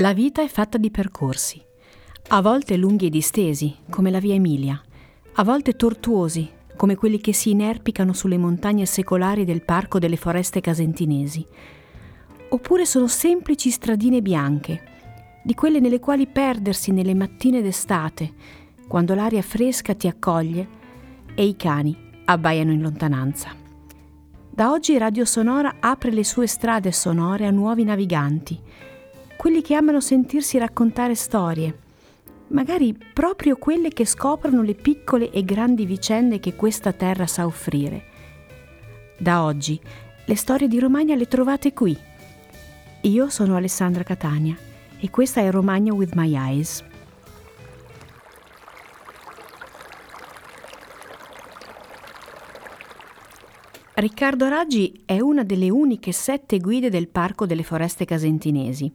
La vita è fatta di percorsi, a volte lunghi e distesi, come la via Emilia, a volte tortuosi, come quelli che si inerpicano sulle montagne secolari del Parco delle Foreste Casentinesi, oppure sono semplici stradine bianche, di quelle nelle quali perdersi nelle mattine d'estate, quando l'aria fresca ti accoglie e i cani abbaiano in lontananza. Da oggi Radio Sonora apre le sue strade sonore a nuovi naviganti, quelli che amano sentirsi raccontare storie, magari proprio quelle che scoprono le piccole e grandi vicende che questa terra sa offrire. Da oggi le storie di Romagna le trovate qui. Io sono Alessandra Catania e questa è Romagna with My Eyes. Riccardo Raggi è una delle uniche sette guide del Parco delle Foreste Casentinesi,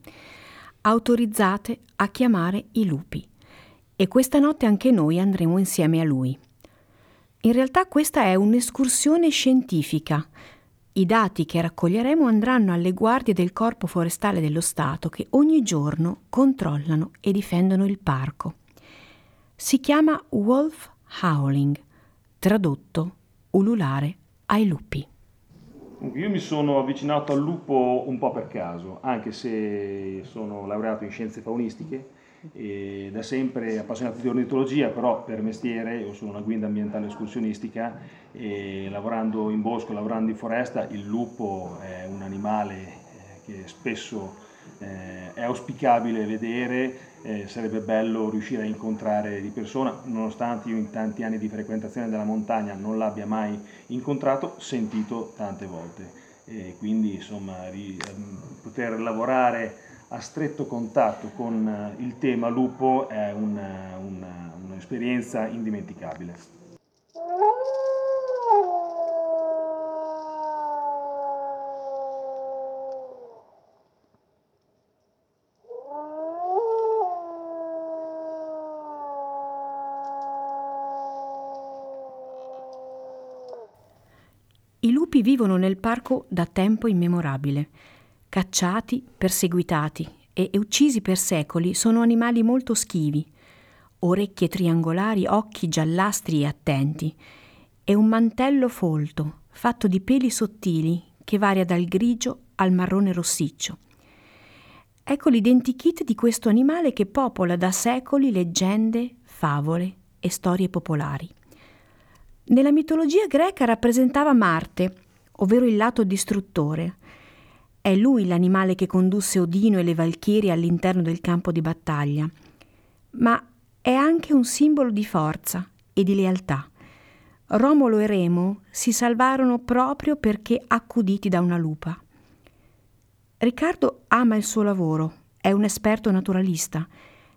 autorizzate a chiamare i lupi. E questa notte anche noi andremo insieme a lui. In realtà questa è un'escursione scientifica. I dati che raccoglieremo andranno alle guardie del Corpo Forestale dello Stato che ogni giorno controllano e difendono il parco. Si chiama Wolf Howling, tradotto ululare ai lupi. Io mi sono avvicinato al lupo un po' per caso, anche se sono laureato in scienze faunistiche e da sempre appassionato di ornitologia, però per mestiere io sono una guida ambientale escursionistica e lavorando in bosco, lavorando in foresta, il lupo è un animale eh, che spesso eh, è auspicabile vedere eh, sarebbe bello riuscire a incontrare di persona, nonostante io in tanti anni di frequentazione della montagna non l'abbia mai incontrato, sentito tante volte. E quindi insomma ri, ehm, poter lavorare a stretto contatto con eh, il tema lupo è una, una, un'esperienza indimenticabile. Lupi vivono nel parco da tempo immemorabile. Cacciati, perseguitati e uccisi per secoli, sono animali molto schivi. Orecchie triangolari, occhi giallastri e attenti, e un mantello folto, fatto di peli sottili, che varia dal grigio al marrone rossiccio. Ecco l'identikit di questo animale che popola da secoli leggende, favole e storie popolari. Nella mitologia greca rappresentava Marte, ovvero il lato distruttore. È lui l'animale che condusse Odino e le Valchirie all'interno del campo di battaglia, ma è anche un simbolo di forza e di lealtà. Romolo e Remo si salvarono proprio perché accuditi da una lupa. Riccardo ama il suo lavoro, è un esperto naturalista,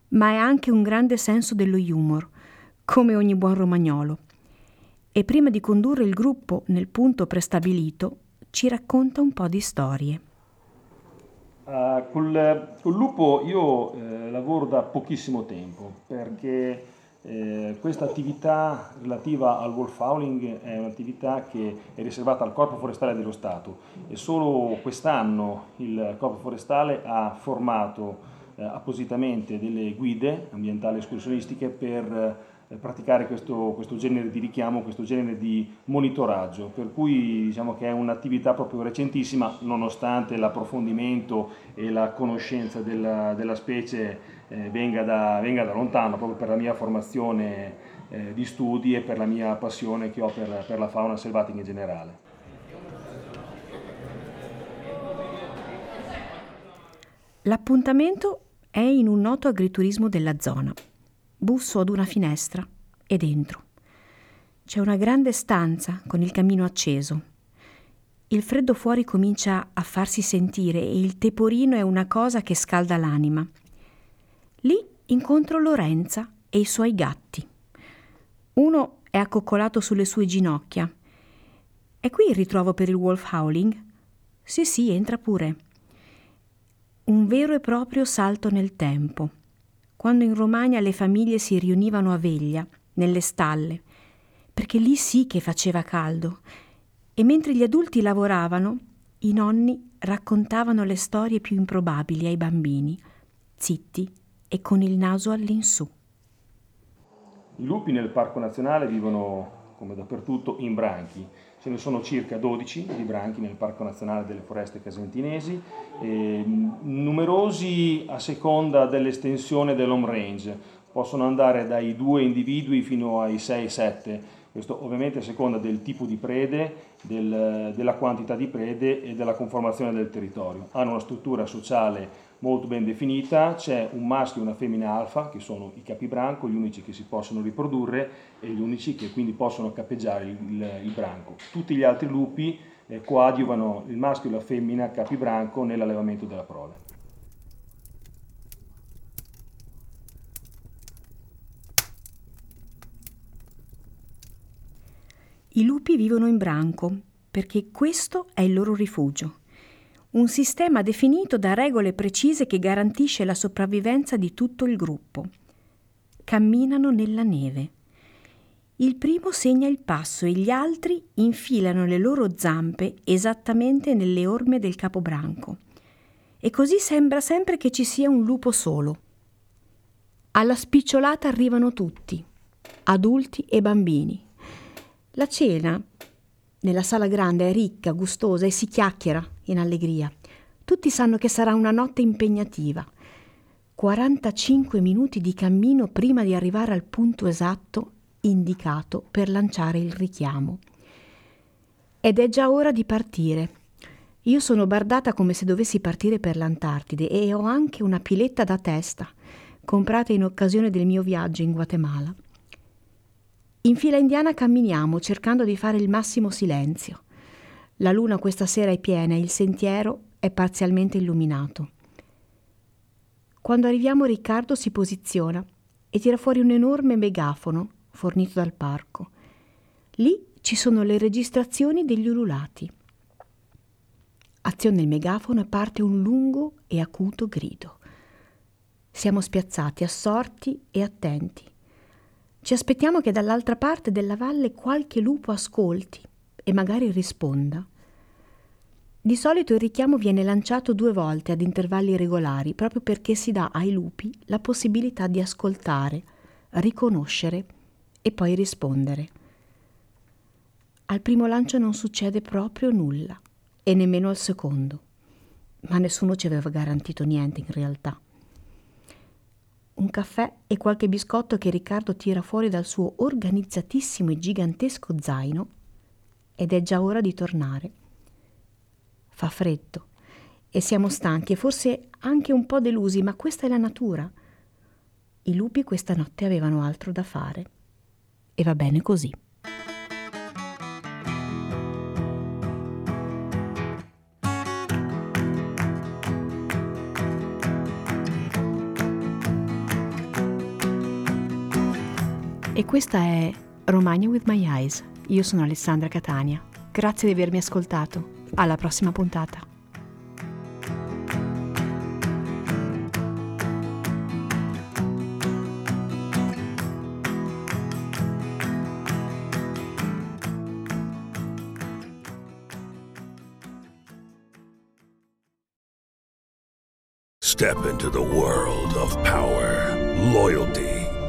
ma è anche un grande senso dello humor, come ogni buon romagnolo e prima di condurre il gruppo nel punto prestabilito ci racconta un po' di storie. Uh, col, col, lupo io eh, lavoro da pochissimo tempo perché eh, questa attività relativa al wolf howling è un'attività che è riservata al Corpo Forestale dello Stato e solo quest'anno il Corpo Forestale ha formato eh, appositamente delle guide ambientali escursionistiche per praticare questo, questo, genere di richiamo, questo genere di monitoraggio, per cui diciamo che è un'attività proprio recentissima, nonostante l'approfondimento e la conoscenza della, della specie eh, venga, da, venga, da, lontano, proprio per la mia formazione eh, di studi e per la mia passione che ho per, per la fauna selvatica in generale. L'appuntamento è in un noto agriturismo della zona. Busso ad una finestra e dentro. C'è una grande stanza con il camino acceso. Il freddo fuori comincia a farsi sentire e il teporino è una cosa che scalda l'anima. Lì incontro Lorenza e i suoi gatti. Uno è accoccolato sulle sue ginocchia. È qui il ritrovo per il wolf howling? Sì, sì, entra pure un vero e proprio salto nel tempo, quando in Romagna le famiglie si riunivano a veglia, nelle stalle, perché lì sì che faceva caldo, e mentre gli adulti lavoravano, i nonni raccontavano le storie più improbabili ai bambini, zitti e con il naso all'insù. I lupi nel Parco Nazionale vivono, come dappertutto, in branchi. Ce ne sono circa 12 di branchi nel Parco Nazionale delle Foreste Casentinesi, numerosi a seconda dell'estensione dell'home range, possono andare dai due individui fino ai 6-7, questo ovviamente a seconda del tipo di prede, del, della quantità di prede e della conformazione del territorio. Hanno una struttura sociale molto ben definita, c'è un maschio e una femmina alfa, che sono i capibranco, gli unici che si possono riprodurre e gli unici che quindi possono cappeggiare il, il, il branco. Tutti gli altri lupi eh, coadiuvano il maschio e la femmina capibranco nell'allevamento della prole. I lupi vivono in branco perché questo è il loro rifugio un sistema definito da regole precise che garantisce la sopravvivenza di tutto il gruppo. Camminano nella neve. Il primo segna il passo e gli altri infilano le loro zampe esattamente nelle orme del capobranco. E così sembra sempre che ci sia un lupo solo. Alla spicciolata arrivano tutti, adulti e bambini. La cena nella sala grande è ricca, gustosa e si chiacchiera in allegria. Tutti sanno che sarà una notte impegnativa. 45 minuti di cammino prima di arrivare al punto esatto indicato per lanciare il richiamo. Ed è già ora di partire. Io sono bardata come se dovessi partire per l'Antartide e ho anche una piletta da testa, comprata in occasione del mio viaggio in Guatemala. In fila indiana camminiamo cercando di fare il massimo silenzio. La luna questa sera è piena e il sentiero è parzialmente illuminato. Quando arriviamo Riccardo si posiziona e tira fuori un enorme megafono fornito dal parco. Lì ci sono le registrazioni degli ululati. Aziona il megafono e parte un lungo e acuto grido. Siamo spiazzati, assorti e attenti. Ci aspettiamo che dall'altra parte della valle qualche lupo ascolti e magari risponda. Di solito il richiamo viene lanciato due volte ad intervalli regolari proprio perché si dà ai lupi la possibilità di ascoltare, riconoscere e poi rispondere. Al primo lancio non succede proprio nulla e nemmeno al secondo, ma nessuno ci aveva garantito niente in realtà. Un caffè e qualche biscotto che Riccardo tira fuori dal suo organizzatissimo e gigantesco zaino ed è già ora di tornare. Fa freddo e siamo stanchi e forse anche un po' delusi, ma questa è la natura. I lupi questa notte avevano altro da fare. E va bene così. E questa è Romagna with My Eyes io sono Alessandra Catania. Grazie di avermi ascoltato. Alla prossima puntata. Step into the world of power, loyalty